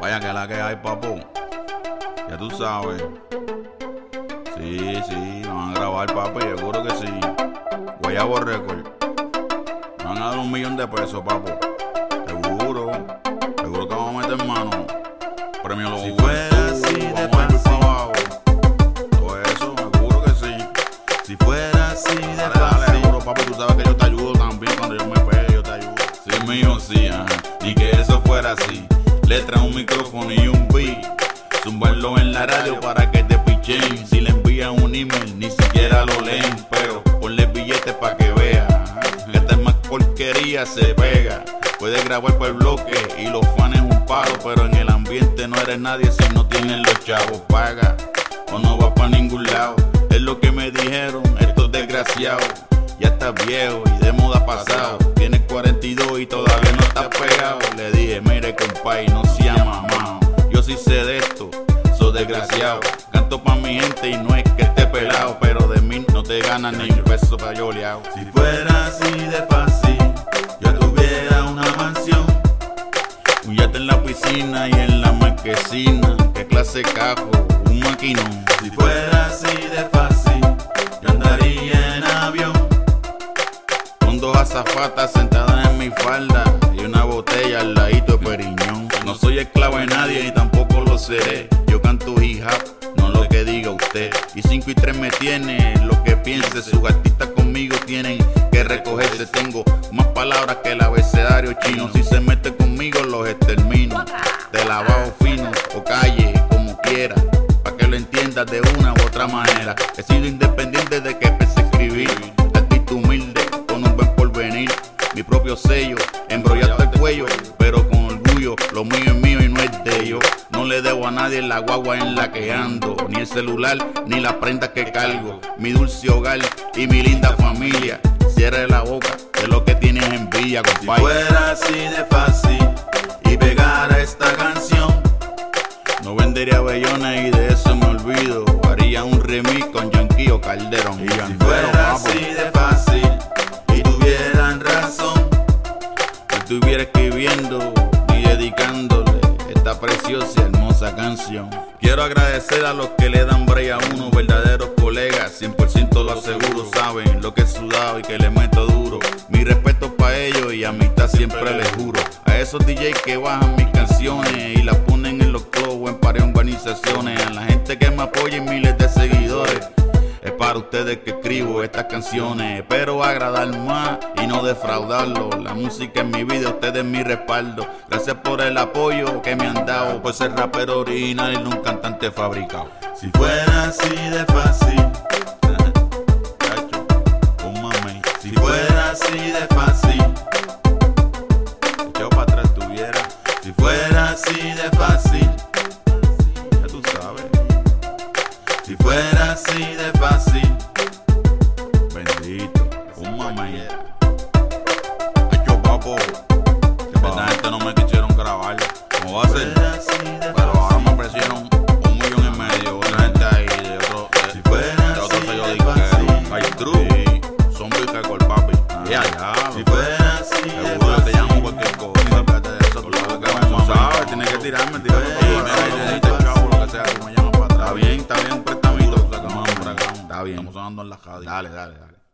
Vaya que la que hay, papu. Ya tú sabes. Sí, sí, van a grabar, papi, seguro que sí. Guayabo Record. Van a dar un millón de pesos, papu. Un micrófono y un beat. Zumbarlo en la radio para que te pichen. Si le envían un email, ni siquiera lo leen. Pero ponle billetes para que vea. Esta es más porquería, se pega. Puedes grabar por bloque y los fans un palo. Pero en el ambiente no eres nadie si no tienes los chavos. Paga o no vas para ningún lado. Es lo que me dijeron estos desgraciados. Ya estás viejo y de moda pasado. Sí sé de esto, soy desgraciado. Canto pa' mi gente y no es que esté pelado. Pero de mí no te ganas ni un peso pa' yo leao. Si fuera así de fácil, yo tuviera una mansión. Un yate en la piscina y en la marquesina. ¿Qué clase cajo? Un maquinón. Si fuera así de fácil, yo andaría en avión. Con dos azafatas sentadas en mi falda y una botella al ladito de periñón. No soy esclavo de nadie ni tampoco Yo canto hip no lo que diga usted. Y 5 y 3 me tiene lo que piense. Sus artistas conmigo tienen que recogerse. Tengo más palabras que el abecedario chino. Si se mete conmigo, los extermino. Te lavado fino o calle, como quiera. Pa' que lo entiendas de una u otra manera. He sido independiente de que empecé a escribir. Artista humilde, con un buen porvenir. Mi propio sello, embrollado el cuello, la guagua en la que ando, ni el celular, ni las prendas que cargo. Mi dulce hogar y mi linda familia. Cierre la boca de lo que tienes envidia, Si compadre. fuera así de fácil y pegara esta canción. No vendería bellones y de eso me olvido. Haría un remix con Yankee o Calderón. Y Si fuera así de fácil Quiero agradecer a los que le dan brea a uno, verdaderos colegas, 100% lo aseguro, saben lo que he sudado y que le meto duro. Mi respeto para ellos y amistad siempre les juro. A esos DJs que bajan mis canciones y las ponen en los clubs en pares organizaciones. A la escribo estas canciones. Espero agradar más y no defraudarlo. La música es mi vida, ustedes mi respaldo. Gracias por el apoyo que me han dado. Por ser rapero original y no un cantante fabricado. Si fuera así de fácil, un mamey. si fuera así de fácil, Un mamey. Hecho papo. Que esta gente no me quisieron grabar. ¿Cómo va a ser? Pero ahora me ofrecieron un millón y medio. Una gente ahí de otro, de, Si fuera de otro sello disquero. Hay Cruz. Son papi. Ya, ya. Si fuera así Seguro te llamo cualquier cosa. Espérate de eso, tú sabes que me sabes. Tienes que tirarme, tirarme Mira, fácil. chavo, lo que sea, tú me llamas para atrás. Está bien, está bien, un prestamito. Está bien. Estamos sonando en la radio. Dale, dale, dale.